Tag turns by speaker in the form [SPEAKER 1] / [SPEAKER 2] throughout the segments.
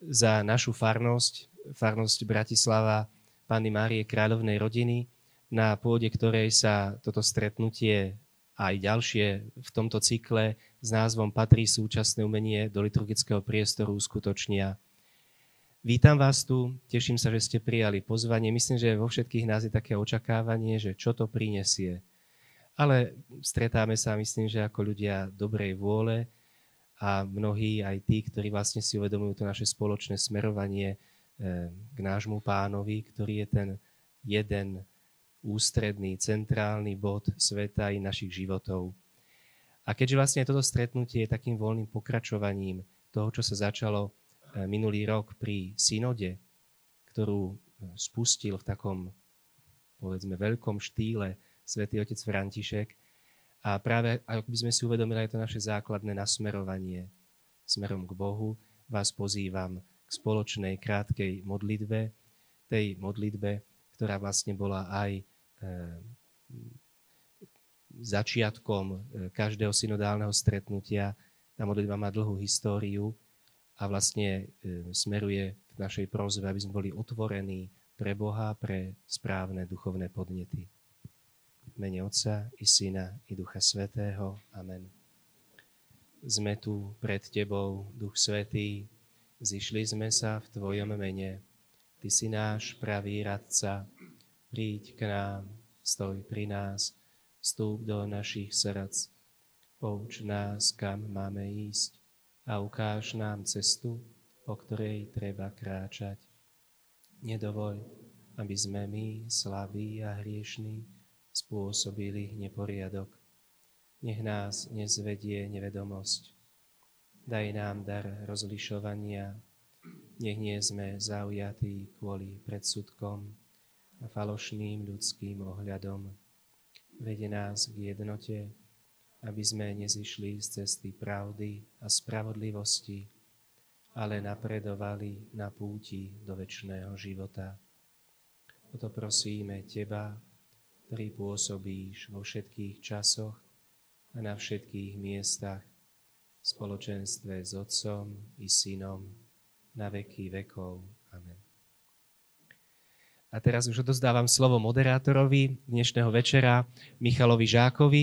[SPEAKER 1] za našu farnosť, farnosť Bratislava Panny Márie Kráľovnej rodiny, na pôde ktorej sa toto stretnutie aj ďalšie v tomto cykle s názvom Patrí súčasné umenie do liturgického priestoru uskutočnia. Vítam vás tu, teším sa, že ste prijali pozvanie. Myslím, že vo všetkých nás je také očakávanie, že čo to prinesie. Ale stretáme sa, myslím, že ako ľudia dobrej vôle a mnohí aj tí, ktorí vlastne si uvedomujú to naše spoločné smerovanie eh, k nášmu pánovi, ktorý je ten jeden ústredný, centrálny bod sveta i našich životov. A keďže vlastne toto stretnutie je takým voľným pokračovaním toho, čo sa začalo E, minulý rok pri synode, ktorú e, spustil v takom, povedzme, veľkom štýle svätý otec František. A práve, ako by sme si uvedomili aj to naše základné nasmerovanie smerom k Bohu, vás pozývam k spoločnej krátkej modlitbe, tej modlitbe, ktorá vlastne bola aj e, začiatkom e, každého synodálneho stretnutia. Tá modlitba má dlhú históriu, a vlastne e, smeruje k našej prozve, aby sme boli otvorení pre Boha, pre správne duchovné podnety. Mene Otca i Syna i Ducha Svetého. Amen. Sme tu pred Tebou, Duch Svetý, zišli sme sa v Tvojom mene. Ty si náš pravý radca, príď k nám, stoj pri nás, vstúp do našich srdc, pouč nás, kam máme ísť a ukáž nám cestu, po ktorej treba kráčať. Nedovoľ, aby sme my, slaví a hriešní, spôsobili neporiadok. Nech nás nezvedie nevedomosť. Daj nám dar rozlišovania, nech nie sme zaujatí kvôli predsudkom a falošným ľudským ohľadom. Vede nás k jednote, aby sme nezišli z cesty pravdy a spravodlivosti, ale napredovali na púti do väčšného života. O to prosíme Teba, ktorý pôsobíš vo všetkých časoch a na všetkých miestach, v spoločenstve s Otcom i Synom, na veky vekov. Amen. A teraz už odozdávam slovo moderátorovi dnešného večera, Michalovi Žákovi.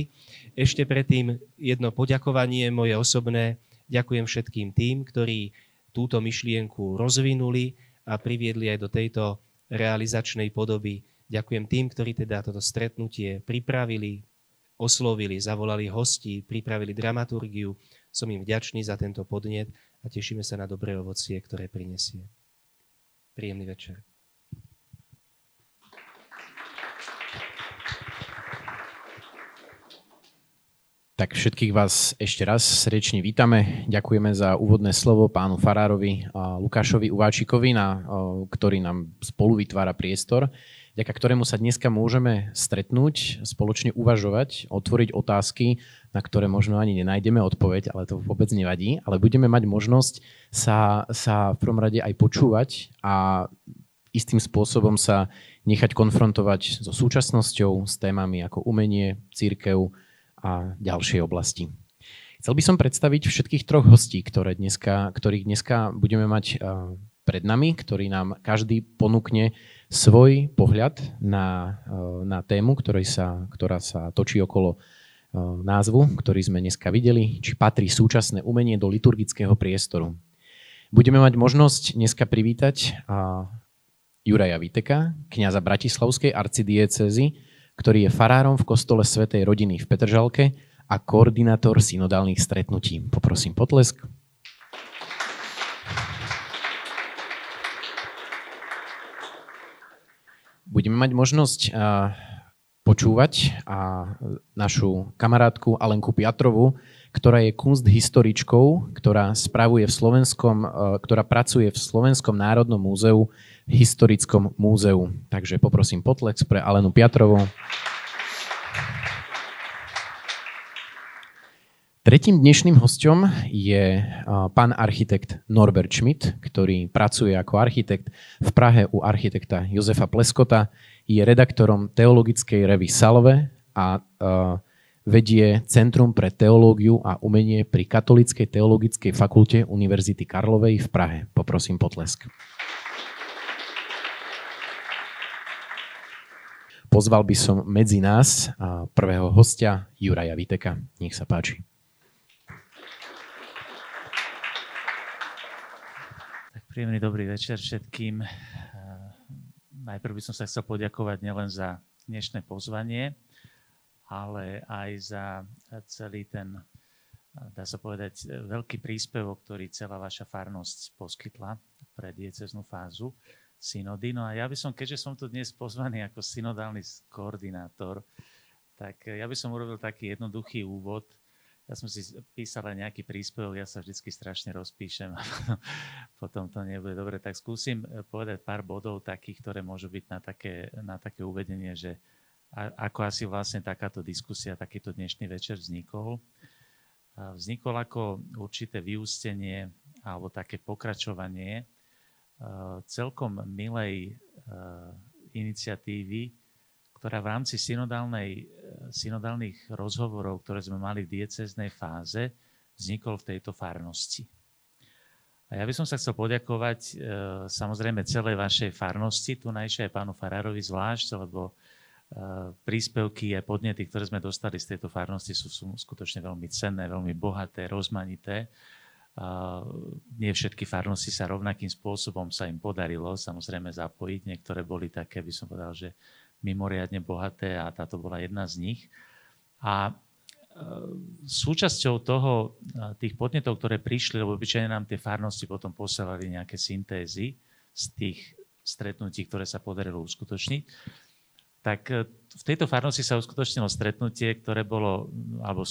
[SPEAKER 1] Ešte predtým jedno poďakovanie moje osobné. Ďakujem všetkým tým, ktorí túto myšlienku rozvinuli a priviedli aj do tejto realizačnej podoby. Ďakujem tým, ktorí teda toto stretnutie pripravili, oslovili, zavolali hostí, pripravili dramaturgiu. Som im vďačný za tento podnet a tešíme sa na dobré ovocie, ktoré prinesie. Príjemný večer.
[SPEAKER 2] Tak všetkých vás ešte raz srdečne vítame. Ďakujeme za úvodné slovo pánu Farárovi a Lukášovi Uváčikovi, na, ktorý nám spolu vytvára priestor, ďaká ktorému sa dneska môžeme stretnúť, spoločne uvažovať, otvoriť otázky, na ktoré možno ani nenájdeme odpoveď, ale to vôbec nevadí, ale budeme mať možnosť sa, sa v prvom rade aj počúvať a istým spôsobom sa nechať konfrontovať so súčasnosťou, s témami ako umenie, církev, a ďalšie oblasti. Chcel by som predstaviť všetkých troch hostí, ktoré dneska, ktorých dneska budeme mať pred nami, ktorý nám každý ponúkne svoj pohľad na, na tému, ktorej sa, ktorá sa točí okolo názvu, ktorý sme dneska videli, či patrí súčasné umenie do liturgického priestoru. Budeme mať možnosť dneska privítať Juraja Viteka, kniaza Bratislavskej arcidiecezy, ktorý je farárom v kostole Svetej rodiny v Petržalke a koordinátor synodálnych stretnutí. Poprosím potlesk. Budeme mať možnosť počúvať a našu kamarátku Alenku Piatrovu, ktorá je kunsthistoričkou, ktorá spravuje v Slovenskom, ktorá pracuje v Slovenskom národnom múzeu historickom múzeu. Takže poprosím potlex pre Alenu Piatrovú. Tretím dnešným hostom je pán architekt Norbert Schmidt, ktorý pracuje ako architekt v Prahe u architekta Jozefa Pleskota, je redaktorom teologickej revy Salve a vedie Centrum pre teológiu a umenie pri Katolíckej teologickej fakulte Univerzity Karlovej v Prahe. Poprosím prosím potlesk. Pozval by som medzi nás prvého hostia Juraja Viteka. Nech sa páči.
[SPEAKER 3] Príjemný dobrý večer všetkým. Najprv by som sa chcel poďakovať nielen za dnešné pozvanie, ale aj za celý ten, dá sa povedať, veľký príspevok, ktorý celá vaša farnosť poskytla pre dieceznú fázu synody. No a ja by som, keďže som tu dnes pozvaný ako synodálny koordinátor, tak ja by som urobil taký jednoduchý úvod. Ja som si písal aj nejaký príspevok, ja sa vždy strašne rozpíšem a potom to nebude dobre. Tak skúsim povedať pár bodov takých, ktoré môžu byť na také, na také uvedenie, že ako asi vlastne takáto diskusia, takýto dnešný večer vznikol. Vznikol ako určité vyústenie alebo také pokračovanie Eh, celkom milej eh, iniciatívy, ktorá v rámci eh, synodálnych rozhovorov, ktoré sme mali v dieceznej fáze, vznikol v tejto farnosti. A ja by som sa chcel poďakovať samozrejme celej vašej farnosti, tu najšie aj pánu Farárovi zvlášť, lebo príspevky a podnety, ktoré sme dostali z tejto farnosti sú, sú skutočne veľmi cenné, veľmi bohaté, rozmanité nie všetky farnosti sa rovnakým spôsobom sa im podarilo samozrejme zapojiť. Niektoré boli také, by som povedal, že mimoriadne bohaté a táto bola jedna z nich. A e, súčasťou toho, e, tých podnetov, ktoré prišli, lebo obyčajne nám tie farnosti potom posielali nejaké syntézy z tých stretnutí, ktoré sa podarilo uskutočniť, tak e, v tejto farnosti sa uskutočnilo stretnutie, ktoré bolo, alebo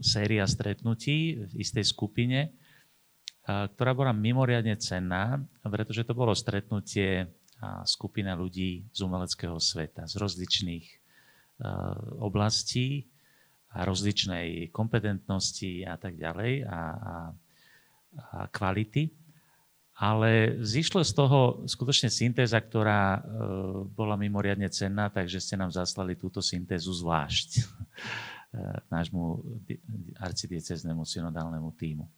[SPEAKER 3] séria stretnutí v istej skupine, ktorá bola mimoriadne cenná, pretože to bolo stretnutie skupina ľudí z umeleckého sveta, z rozličných oblastí a rozličnej kompetentnosti a tak ďalej a, a, a kvality. Ale zišlo z toho skutočne syntéza, ktorá e, bola mimoriadne cenná, takže ste nám zaslali túto syntézu zvlášť e, nášmu arcidieceznému synodálnemu týmu.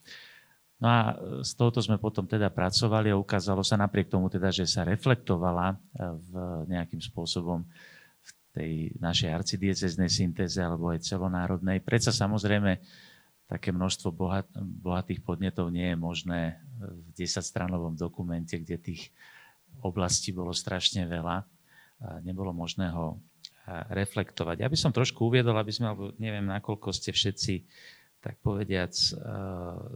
[SPEAKER 3] No a z tohoto sme potom teda pracovali a ukázalo sa napriek tomu teda, že sa reflektovala e, v nejakým spôsobom v tej našej arcidieceznej syntéze alebo aj celonárodnej. Predsa samozrejme také množstvo bohat, bohatých podnetov nie je možné v 10-stranovom dokumente, kde tých oblastí bolo strašne veľa. Nebolo možné ho reflektovať. Ja by som trošku uviedol, aby sme, alebo neviem, nakoľko ste všetci, tak povediac,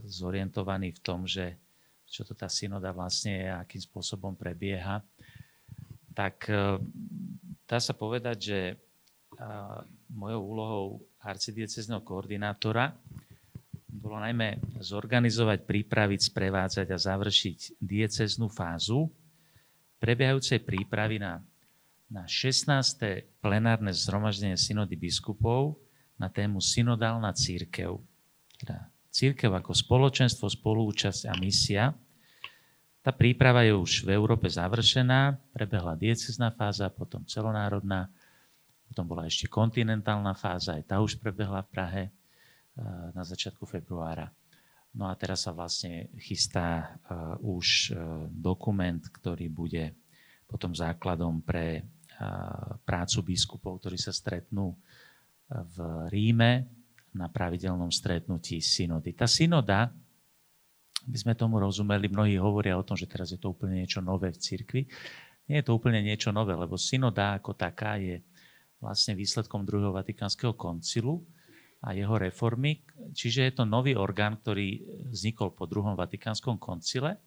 [SPEAKER 3] zorientovaní v tom, že čo to tá synoda vlastne je a akým spôsobom prebieha, tak dá sa povedať, že mojou úlohou arcidiecezného koordinátora bolo najmä zorganizovať, pripraviť, sprevádzať a završiť dieceznú fázu prebiehajúcej prípravy na, na 16. plenárne zhromaždenie synody biskupov na tému synodálna církev. Teda církev ako spoločenstvo, spolúčasť a misia. Tá príprava je už v Európe završená, prebehla diecezná fáza, potom celonárodná, potom bola ešte kontinentálna fáza, aj tá už prebehla v Prahe na začiatku februára. No a teraz sa vlastne chystá už dokument, ktorý bude potom základom pre prácu biskupov, ktorí sa stretnú v Ríme na pravidelnom stretnutí synody. Tá synoda, by sme tomu rozumeli, mnohí hovoria o tom, že teraz je to úplne niečo nové v cirkvi. Nie je to úplne niečo nové, lebo synoda ako taká je vlastne výsledkom druhého Vatikánskeho koncilu, a jeho reformy. Čiže je to nový orgán, ktorý vznikol po druhom Vatikánskom koncile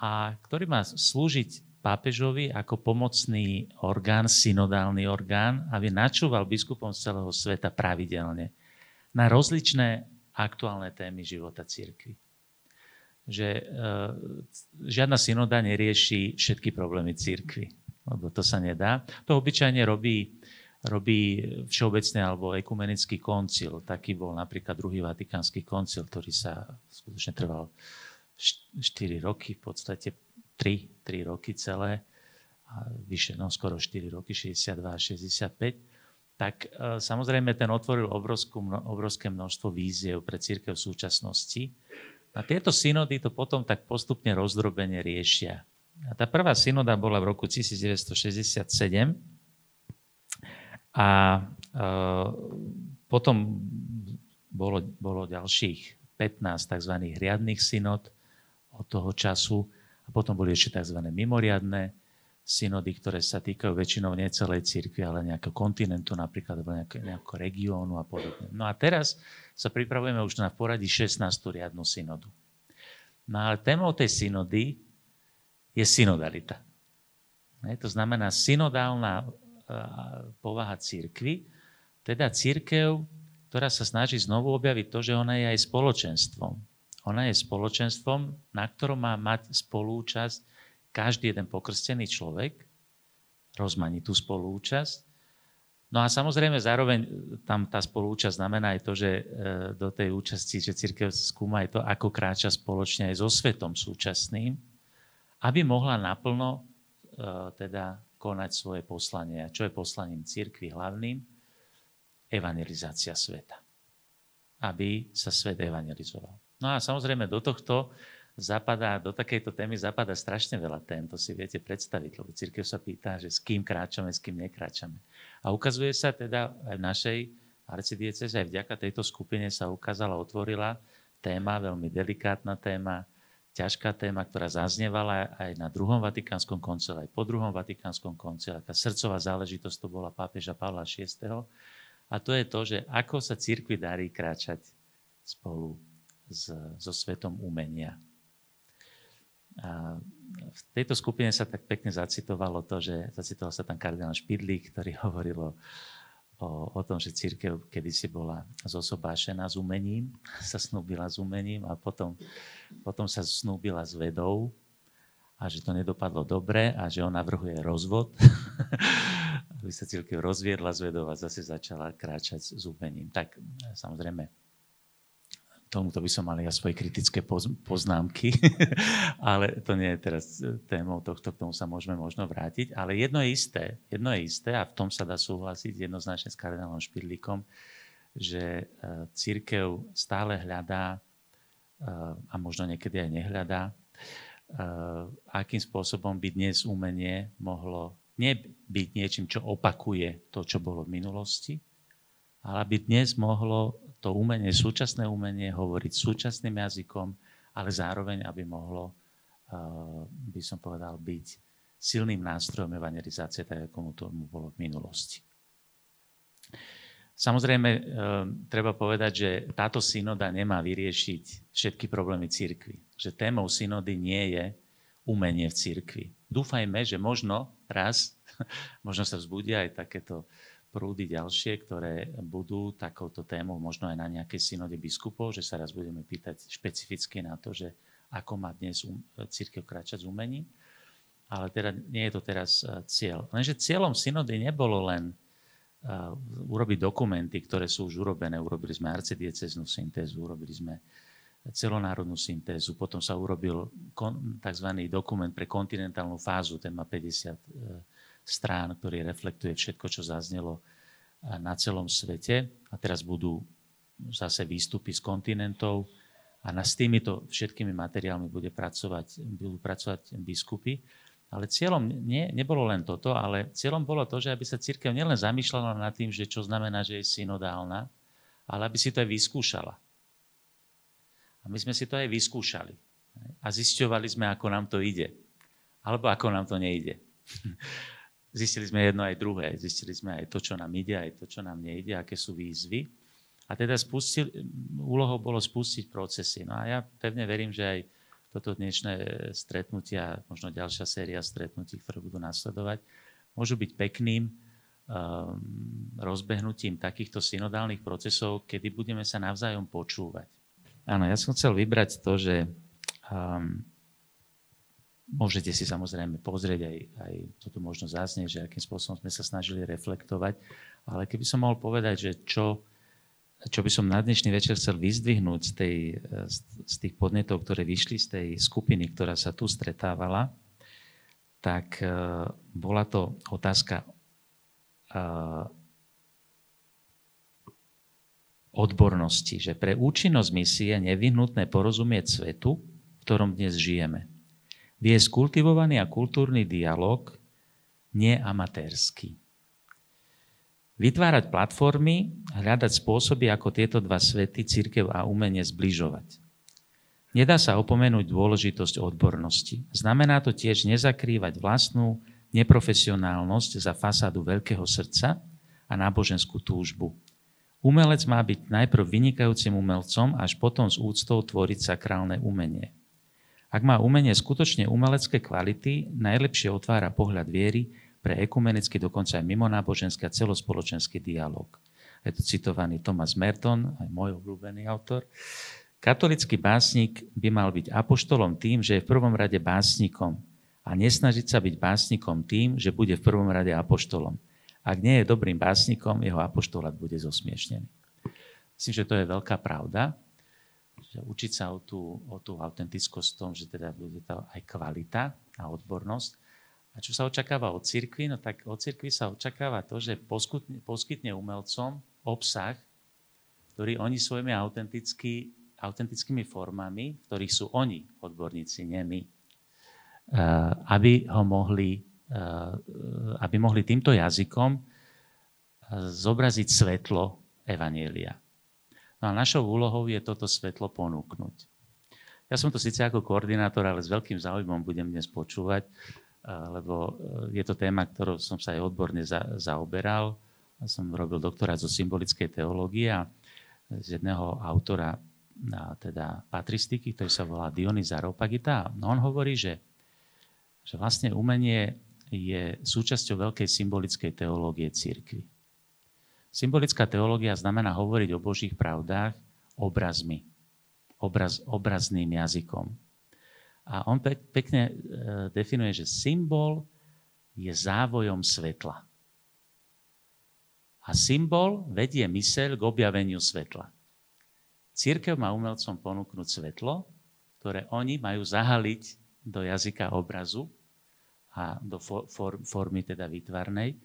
[SPEAKER 3] a ktorý má slúžiť pápežovi ako pomocný orgán, synodálny orgán, aby načúval biskupom z celého sveta pravidelne na rozličné aktuálne témy života církvy. Že e, žiadna synoda nerieši všetky problémy církvy, lebo to sa nedá. To obyčajne robí robí všeobecný alebo ekumenický koncil. Taký bol napríklad druhý vatikánsky koncil, ktorý sa skutočne trval 4 roky, v podstate 3, 3 roky celé, a vyše, no skoro 4 roky, 62 a 65. Tak e, samozrejme ten otvoril obrovskú, obrovské množstvo víziev pre církev v súčasnosti A tieto synody to potom tak postupne rozdrobene riešia. A tá prvá synoda bola v roku 1967 a e, potom bolo, bolo ďalších 15 tzv. riadných synod od toho času a potom boli ešte tzv. mimoriadne synody, ktoré sa týkajú väčšinou nie celej cirkvi, ale nejakého kontinentu napríklad, alebo nejakého, nejakého regiónu a podobne. No a teraz sa pripravujeme už na poradí 16. riadnu synodu. No ale témou tej synody je synodalita. Ne, to znamená synodálna uh, povaha církvy, teda církev, ktorá sa snaží znovu objaviť to, že ona je aj spoločenstvom. Ona je spoločenstvom, na ktorom má mať spolúčasť každý jeden pokrstený človek, rozmanitú spolúčasť. No a samozrejme zároveň tam tá spolúčasť znamená aj to, že e, do tej účasti, že církev skúma aj to, ako kráča spoločne aj so svetom súčasným, aby mohla naplno e, teda konať svoje poslanie. A čo je poslaním církvy hlavným? Evangelizácia sveta. Aby sa svet evangelizoval. No a samozrejme do tohto zapadá, do takejto témy zapadá strašne veľa tém, to si viete predstaviť, lebo církev sa pýta, že s kým kráčame, s kým nekráčame. A ukazuje sa teda aj v našej arcidieceze, aj vďaka tejto skupine sa ukázala, otvorila téma, veľmi delikátna téma, ťažká téma, ktorá zaznievala aj na druhom Vatikánskom koncile, aj po druhom Vatikánskom koncile. Taká srdcová záležitosť to bola pápeža Pavla VI. A to je to, že ako sa církvi darí kráčať spolu s, so svetom umenia. A v tejto skupine sa tak pekne zacitovalo to, že zacitoval sa tam kardinál Špidlík, ktorý hovoril o, o, tom, že církev kedysi bola zosobášená s umením, sa snúbila s umením a potom, potom sa snúbila s vedou a že to nedopadlo dobre a že on navrhuje rozvod, aby sa církev rozviedla s vedou a zase začala kráčať s umením. Tak samozrejme, tomuto by som mal ja svoje kritické poznámky, ale to nie je teraz témou tohto, k tomu sa môžeme možno vrátiť. Ale jedno je isté, jedno je isté a v tom sa dá súhlasiť jednoznačne s kardinálom Špidlíkom, že e, církev stále hľadá e, a možno niekedy aj nehľadá, e, akým spôsobom by dnes umenie mohlo nebyť niečím, čo opakuje to, čo bolo v minulosti, ale aby dnes mohlo to umenie, súčasné umenie hovoriť súčasným jazykom, ale zároveň, aby mohlo, uh, by som povedal, byť silným nástrojom evangelizácie, tak ako mu tomu bolo v minulosti. Samozrejme, uh, treba povedať, že táto synoda nemá vyriešiť všetky problémy církvy. Že témou synody nie je umenie v církvi. Dúfajme, že možno raz, možno sa vzbudia aj takéto prúdy ďalšie, ktoré budú takouto témou možno aj na nejakej synode biskupov, že sa raz budeme pýtať špecificky na to, že ako má dnes um, církev kráčať s umením. Ale teda nie je to teraz uh, cieľ. Lenže cieľom synody nebolo len uh, urobiť dokumenty, ktoré sú už urobené. Urobili sme arcidieceznú syntézu, urobili sme celonárodnú syntézu, potom sa urobil tzv. dokument pre kontinentálnu fázu, ten má 50 strán, ktorý reflektuje všetko, čo zaznelo na celom svete. A teraz budú zase výstupy z kontinentov a na, s týmito všetkými materiálmi bude pracovať, budú pracovať biskupy. Ale cieľom nie, nebolo len toto, ale cieľom bolo to, že aby sa církev nielen zamýšľala nad tým, že čo znamená, že je synodálna, ale aby si to aj vyskúšala. A my sme si to aj vyskúšali. A zisťovali sme, ako nám to ide. Alebo ako nám to nejde. Zistili sme jedno aj druhé. Zistili sme aj to, čo nám ide, aj to, čo nám nejde, aké sú výzvy. A teda spustil, úlohou bolo spustiť procesy. No a ja pevne verím, že aj toto dnešné stretnutia, možno ďalšia séria stretnutí, ktoré budú nasledovať, môžu byť pekným um, rozbehnutím takýchto synodálnych procesov, kedy budeme sa navzájom počúvať. Áno, ja som chcel vybrať to, že um, Môžete si samozrejme pozrieť aj, aj toto možno zaznie, že akým spôsobom sme sa snažili reflektovať. Ale keby som mohol povedať, že čo, čo by som na dnešný večer chcel vyzdvihnúť z, tej, z tých podnetov, ktoré vyšli z tej skupiny, ktorá sa tu stretávala, tak uh, bola to otázka uh, odbornosti, že pre účinnosť misie je nevyhnutné porozumieť svetu, v ktorom dnes žijeme. Viesť kultivovaný a kultúrny dialog, nie amatérsky. Vytvárať platformy, hľadať spôsoby, ako tieto dva svety, církev a umenie, zbližovať. Nedá sa opomenúť dôležitosť odbornosti. Znamená to tiež nezakrývať vlastnú neprofesionálnosť za fasádu veľkého srdca a náboženskú túžbu. Umelec má byť najprv vynikajúcim umelcom, až potom s úctou tvoriť sakrálne umenie. Ak má umenie skutočne umelecké kvality, najlepšie otvára pohľad viery pre ekumenický, dokonca aj mimonáboženský a celospoločenský dialog. Je to citovaný Thomas Merton, aj môj obľúbený autor. Katolický básnik by mal byť apoštolom tým, že je v prvom rade básnikom a nesnažiť sa byť básnikom tým, že bude v prvom rade apoštolom. Ak nie je dobrým básnikom, jeho apoštolát bude zosmiešnený. Myslím, že to je veľká pravda. Učiť sa o tú, o tú autentickosť v tom, že teda bude to aj kvalita a odbornosť. A čo sa očakáva od cirkvi? No tak od cirkvi sa očakáva to, že poskytne, poskytne umelcom obsah, ktorý oni svojimi autentický, autentickými formami, v ktorých sú oni odborníci, nie my, aby ho mohli Eh, aby mohli týmto jazykom eh, zobraziť svetlo Evanielia. No a našou úlohou je toto svetlo ponúknuť. Ja som to síce ako koordinátor, ale s veľkým záujmom budem dnes počúvať, eh, lebo je to téma, ktorou som sa aj odborne za, zaoberal. Som robil doktorát zo symbolickej teológie a z jedného autora teda patristiky, ktorý sa volá Dionys Aropagita. No on hovorí, že, že vlastne umenie je súčasťou veľkej symbolickej teológie církvy. Symbolická teológia znamená hovoriť o Božích pravdách obrazmi, obraz, obrazným jazykom. A on pek, pekne e, definuje, že symbol je závojom svetla. A symbol vedie myseľ k objaveniu svetla. Církev má umelcom ponúknuť svetlo, ktoré oni majú zahaliť do jazyka obrazu a do for, formy teda výtvarnej,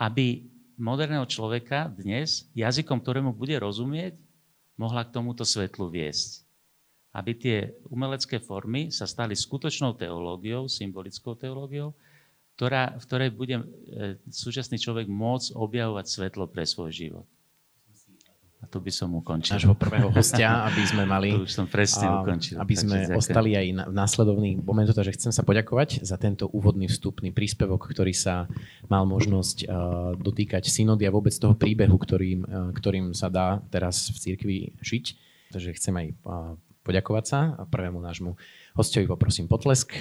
[SPEAKER 3] aby moderného človeka dnes jazykom, ktorému bude rozumieť, mohla k tomuto svetlu viesť. Aby tie umelecké formy sa stali skutočnou teológiou, symbolickou teológiou, ktorá, v ktorej bude e, súčasný človek môcť objavovať svetlo pre svoj život. Tu by som ukončil.
[SPEAKER 2] Nášho prvého hostia, aby sme mali...
[SPEAKER 3] Tu už som presne ukončil.
[SPEAKER 2] Aby sme takže ostali aj na, v následovných momentoch, takže chcem sa poďakovať za tento úvodný vstupný príspevok, ktorý sa mal možnosť uh, dotýkať synody a vôbec toho príbehu, ktorým, uh, ktorým sa dá teraz v cirkvi žiť. Takže chcem aj uh, poďakovať sa a prvému nášmu hostovi poprosím potlesk.